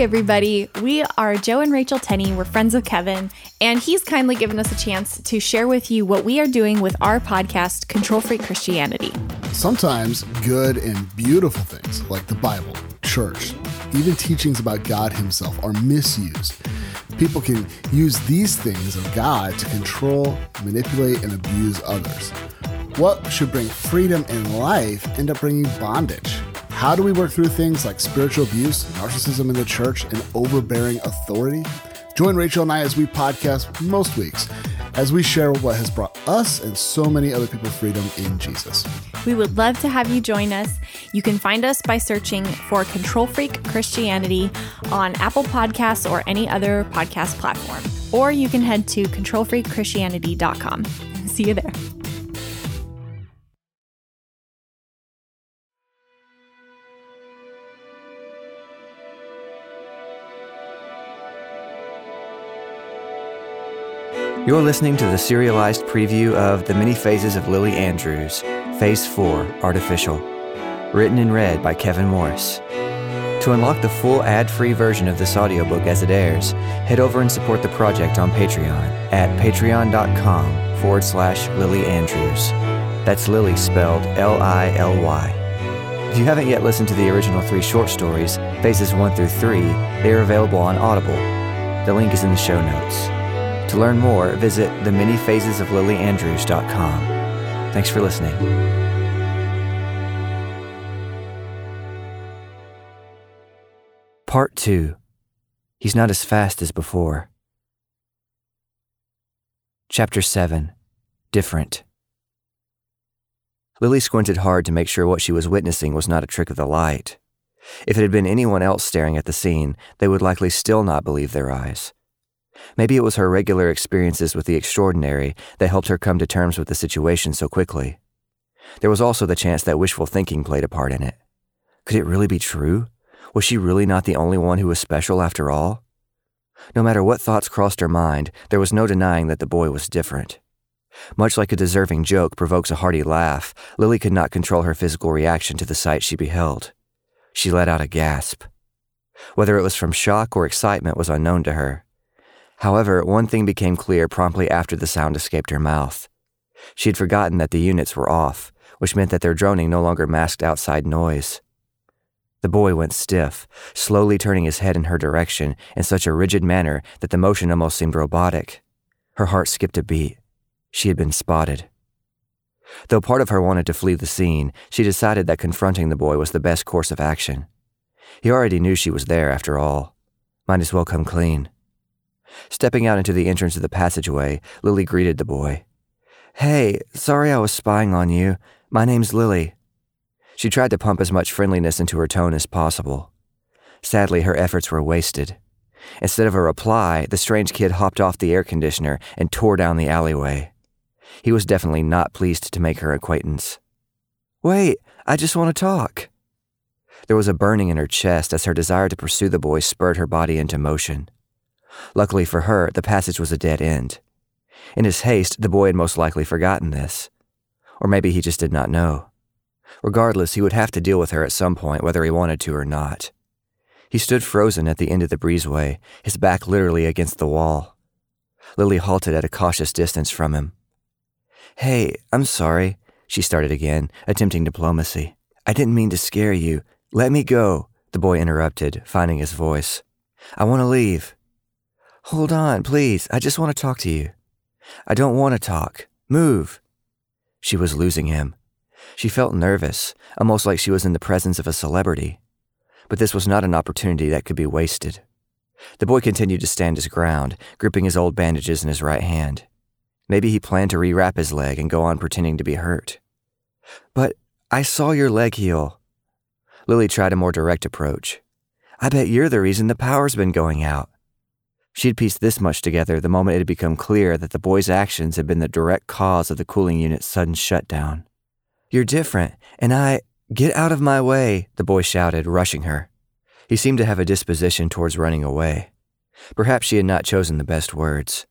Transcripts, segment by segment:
Everybody. We are Joe and Rachel Tenney. We're friends of Kevin, and he's kindly given us a chance to share with you what we are doing with our podcast, Control Freak Christianity. Sometimes good and beautiful things, like the Bible, church, even teachings about God Himself, are misused. People can use these things of God to control, manipulate, and abuse others. What should bring freedom in life end up bringing bondage. How do we work through things like spiritual abuse, narcissism in the church, and overbearing authority? Join Rachel and I as we podcast most weeks as we share what has brought us and so many other people freedom in Jesus. We would love to have you join us. You can find us by searching for Control Freak Christianity on Apple Podcasts or any other podcast platform. Or you can head to controlfreakchristianity.com. See you there. You're listening to the serialized preview of The Many Phases of Lily Andrews, Phase 4 Artificial, written and read by Kevin Morris. To unlock the full ad free version of this audiobook as it airs, head over and support the project on Patreon at patreon.com forward slash Lily Andrews. That's Lily spelled L I L Y. If you haven't yet listened to the original three short stories, phases 1 through 3, they are available on Audible. The link is in the show notes. To learn more, visit themanyphasesoflilyandrews.com. Thanks for listening. Part 2 He's Not as Fast as Before. Chapter 7 Different. Lily squinted hard to make sure what she was witnessing was not a trick of the light. If it had been anyone else staring at the scene, they would likely still not believe their eyes. Maybe it was her regular experiences with the extraordinary that helped her come to terms with the situation so quickly. There was also the chance that wishful thinking played a part in it. Could it really be true? Was she really not the only one who was special after all? No matter what thoughts crossed her mind, there was no denying that the boy was different. Much like a deserving joke provokes a hearty laugh, Lily could not control her physical reaction to the sight she beheld. She let out a gasp. Whether it was from shock or excitement was unknown to her. However, one thing became clear promptly after the sound escaped her mouth. She had forgotten that the units were off, which meant that their droning no longer masked outside noise. The boy went stiff, slowly turning his head in her direction in such a rigid manner that the motion almost seemed robotic. Her heart skipped a beat. She had been spotted. Though part of her wanted to flee the scene, she decided that confronting the boy was the best course of action. He already knew she was there, after all. Might as well come clean. Stepping out into the entrance of the passageway, Lily greeted the boy. Hey, sorry I was spying on you. My name's Lily. She tried to pump as much friendliness into her tone as possible. Sadly, her efforts were wasted. Instead of a reply, the strange kid hopped off the air conditioner and tore down the alleyway. He was definitely not pleased to make her acquaintance. Wait, I just want to talk. There was a burning in her chest as her desire to pursue the boy spurred her body into motion. Luckily for her, the passage was a dead end. In his haste, the boy had most likely forgotten this. Or maybe he just did not know. Regardless, he would have to deal with her at some point, whether he wanted to or not. He stood frozen at the end of the breezeway, his back literally against the wall. Lily halted at a cautious distance from him. Hey, I'm sorry, she started again, attempting diplomacy. I didn't mean to scare you. Let me go, the boy interrupted, finding his voice. I want to leave. Hold on, please. I just want to talk to you. I don't want to talk. Move. She was losing him. She felt nervous, almost like she was in the presence of a celebrity. But this was not an opportunity that could be wasted. The boy continued to stand his ground, gripping his old bandages in his right hand. Maybe he planned to rewrap his leg and go on pretending to be hurt. But I saw your leg heal. Lily tried a more direct approach. I bet you're the reason the power's been going out. She'd pieced this much together the moment it had become clear that the boy's actions had been the direct cause of the cooling unit's sudden shutdown. You're different, and I. Get out of my way, the boy shouted, rushing her. He seemed to have a disposition towards running away. Perhaps she had not chosen the best words.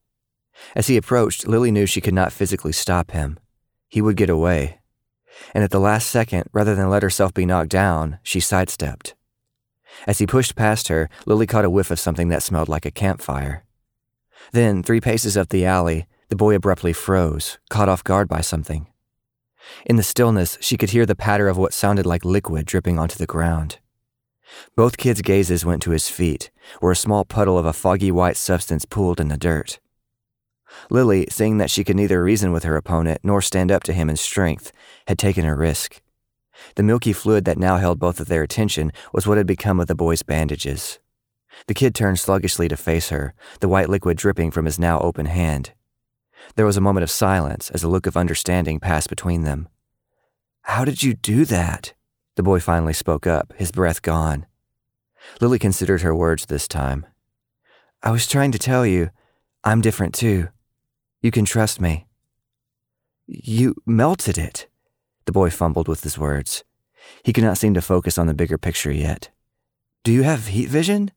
As he approached, Lily knew she could not physically stop him. He would get away. And at the last second, rather than let herself be knocked down, she sidestepped. As he pushed past her, Lily caught a whiff of something that smelled like a campfire. Then, three paces up the alley, the boy abruptly froze, caught off guard by something. In the stillness, she could hear the patter of what sounded like liquid dripping onto the ground. Both kids' gazes went to his feet, where a small puddle of a foggy white substance pooled in the dirt. Lily, seeing that she could neither reason with her opponent nor stand up to him in strength, had taken a risk. The milky fluid that now held both of their attention was what had become of the boy's bandages. The kid turned sluggishly to face her, the white liquid dripping from his now open hand. There was a moment of silence as a look of understanding passed between them. How did you do that? The boy finally spoke up, his breath gone. Lily considered her words this time. I was trying to tell you, I'm different too. You can trust me. You melted it. The boy fumbled with his words. He could not seem to focus on the bigger picture yet. Do you have heat vision?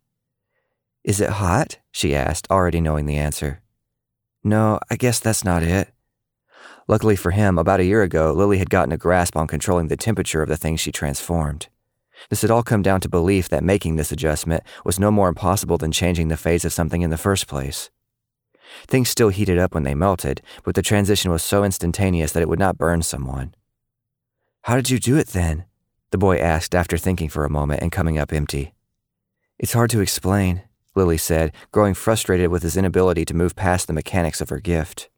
Is it hot? she asked, already knowing the answer. No, I guess that's not it. Luckily for him, about a year ago, Lily had gotten a grasp on controlling the temperature of the things she transformed. This had all come down to belief that making this adjustment was no more impossible than changing the phase of something in the first place. Things still heated up when they melted, but the transition was so instantaneous that it would not burn someone. How did you do it then? The boy asked after thinking for a moment and coming up empty. It's hard to explain, Lily said, growing frustrated with his inability to move past the mechanics of her gift.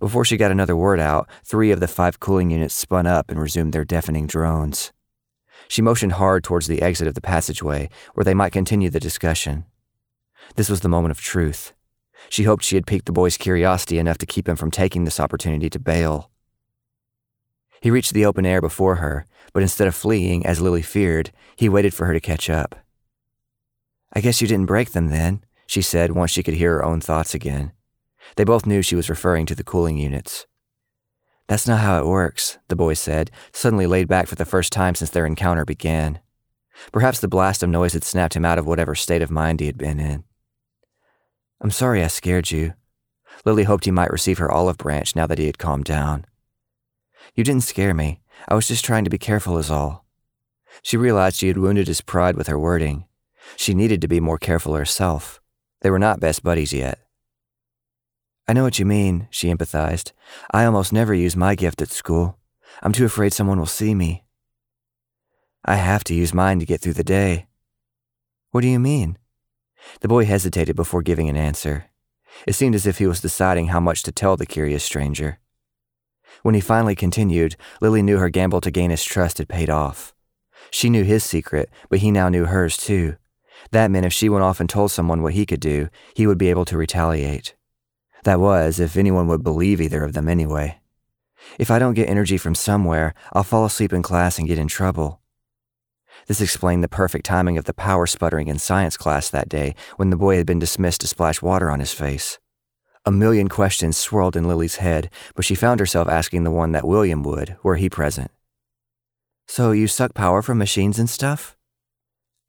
Before she got another word out, three of the five cooling units spun up and resumed their deafening drones. She motioned hard towards the exit of the passageway, where they might continue the discussion. This was the moment of truth. She hoped she had piqued the boy's curiosity enough to keep him from taking this opportunity to bail. He reached the open air before her, but instead of fleeing, as Lily feared, he waited for her to catch up. I guess you didn't break them then, she said once she could hear her own thoughts again. They both knew she was referring to the cooling units. That's not how it works, the boy said, suddenly laid back for the first time since their encounter began. Perhaps the blast of noise had snapped him out of whatever state of mind he had been in. I'm sorry I scared you. Lily hoped he might receive her olive branch now that he had calmed down. You didn't scare me. I was just trying to be careful, is all. She realized she had wounded his pride with her wording. She needed to be more careful herself. They were not best buddies yet. I know what you mean, she empathized. I almost never use my gift at school. I'm too afraid someone will see me. I have to use mine to get through the day. What do you mean? The boy hesitated before giving an answer. It seemed as if he was deciding how much to tell the curious stranger. When he finally continued, Lily knew her gamble to gain his trust had paid off. She knew his secret, but he now knew hers too. That meant if she went off and told someone what he could do, he would be able to retaliate. That was, if anyone would believe either of them anyway. If I don't get energy from somewhere, I'll fall asleep in class and get in trouble. This explained the perfect timing of the power sputtering in science class that day when the boy had been dismissed to splash water on his face. A million questions swirled in Lily's head, but she found herself asking the one that William would, were he present. So you suck power from machines and stuff?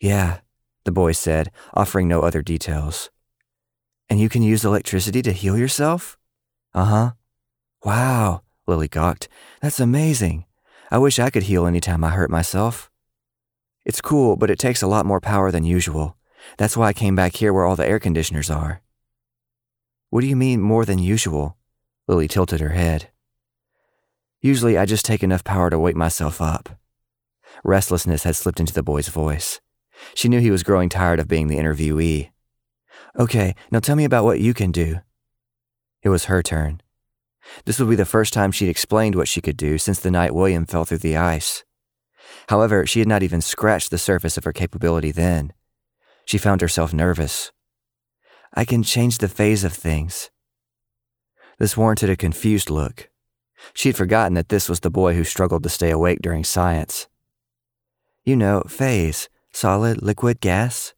Yeah, the boy said, offering no other details. And you can use electricity to heal yourself? Uh huh. Wow, Lily gawked. That's amazing. I wish I could heal any time I hurt myself. It's cool, but it takes a lot more power than usual. That's why I came back here where all the air conditioners are. What do you mean more than usual? Lily tilted her head. Usually I just take enough power to wake myself up. Restlessness had slipped into the boy's voice. She knew he was growing tired of being the interviewee. Okay, now tell me about what you can do. It was her turn. This would be the first time she'd explained what she could do since the night William fell through the ice. However, she had not even scratched the surface of her capability then. She found herself nervous. I can change the phase of things. This warranted a confused look. She'd forgotten that this was the boy who struggled to stay awake during science. You know, phase, solid, liquid, gas.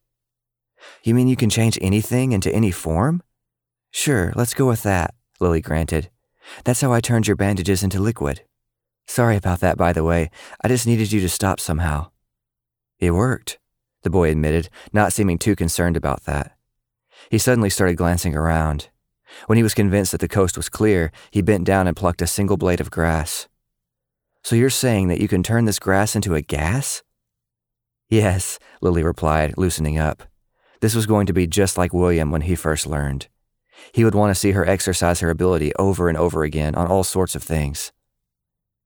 You mean you can change anything into any form? Sure, let's go with that, Lily granted. That's how I turned your bandages into liquid. Sorry about that, by the way. I just needed you to stop somehow. It worked, the boy admitted, not seeming too concerned about that. He suddenly started glancing around. When he was convinced that the coast was clear, he bent down and plucked a single blade of grass. So you're saying that you can turn this grass into a gas? Yes, Lily replied, loosening up. This was going to be just like William when he first learned. He would want to see her exercise her ability over and over again on all sorts of things.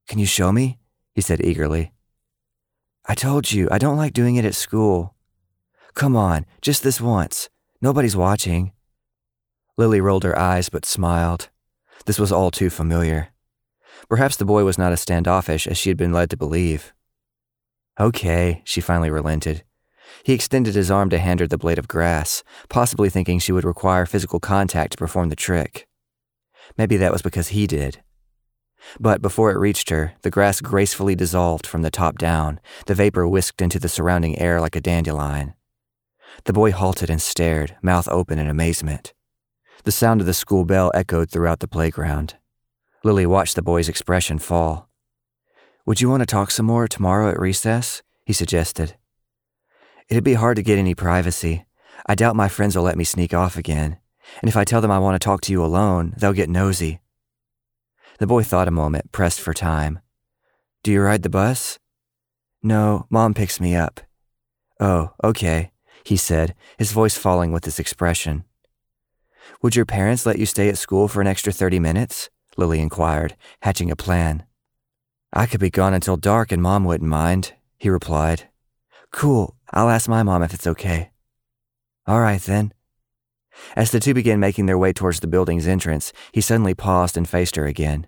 Can you show me? he said eagerly. I told you, I don't like doing it at school. Come on, just this once. Nobody's watching. Lily rolled her eyes but smiled. This was all too familiar. Perhaps the boy was not as standoffish as she had been led to believe. Okay, she finally relented. He extended his arm to hand her the blade of grass, possibly thinking she would require physical contact to perform the trick. Maybe that was because he did. But before it reached her, the grass gracefully dissolved from the top down, the vapor whisked into the surrounding air like a dandelion. The boy halted and stared, mouth open in amazement. The sound of the school bell echoed throughout the playground. Lily watched the boy's expression fall. Would you want to talk some more tomorrow at recess? he suggested. It'd be hard to get any privacy. I doubt my friends will let me sneak off again. And if I tell them I want to talk to you alone, they'll get nosy. The boy thought a moment, pressed for time. Do you ride the bus? No, Mom picks me up. Oh, okay, he said, his voice falling with his expression. Would your parents let you stay at school for an extra 30 minutes? Lily inquired, hatching a plan. I could be gone until dark and Mom wouldn't mind, he replied. Cool, I'll ask my mom if it's okay. All right, then. As the two began making their way towards the building's entrance, he suddenly paused and faced her again.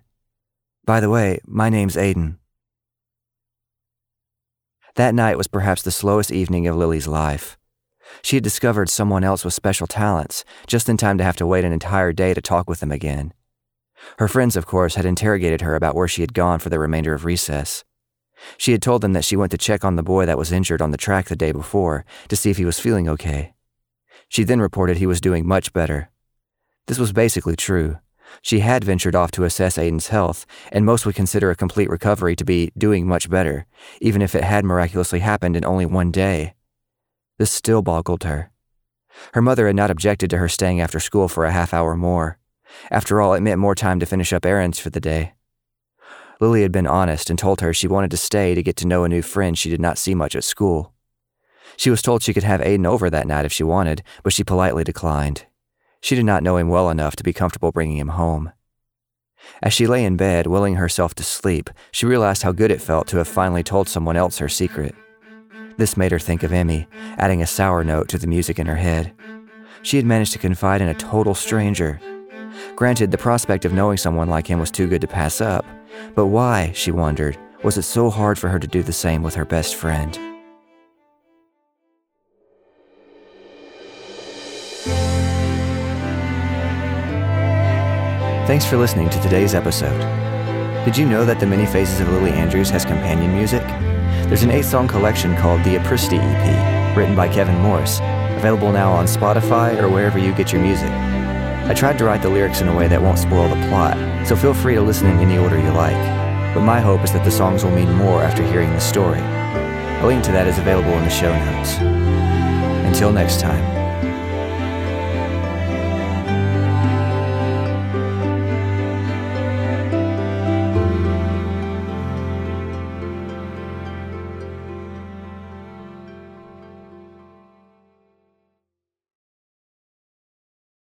By the way, my name's Aiden. That night was perhaps the slowest evening of Lily's life. She had discovered someone else with special talents, just in time to have to wait an entire day to talk with them again. Her friends, of course, had interrogated her about where she had gone for the remainder of recess. She had told them that she went to check on the boy that was injured on the track the day before to see if he was feeling okay. She then reported he was doing much better. This was basically true. She had ventured off to assess Aiden's health, and most would consider a complete recovery to be doing much better, even if it had miraculously happened in only one day. This still boggled her. Her mother had not objected to her staying after school for a half hour more. After all, it meant more time to finish up errands for the day. Lily had been honest and told her she wanted to stay to get to know a new friend she did not see much at school. She was told she could have Aiden over that night if she wanted, but she politely declined. She did not know him well enough to be comfortable bringing him home. As she lay in bed, willing herself to sleep, she realized how good it felt to have finally told someone else her secret. This made her think of Emmy, adding a sour note to the music in her head. She had managed to confide in a total stranger. Granted, the prospect of knowing someone like him was too good to pass up, but why, she wondered, was it so hard for her to do the same with her best friend? Thanks for listening to today's episode. Did you know that The Many Phases of Lily Andrews has companion music? There's an eight song collection called the Apricity EP, written by Kevin Morse, available now on Spotify or wherever you get your music. I tried to write the lyrics in a way that won't spoil the plot, so feel free to listen in any order you like. But my hope is that the songs will mean more after hearing the story. A link to that is available in the show notes. Until next time.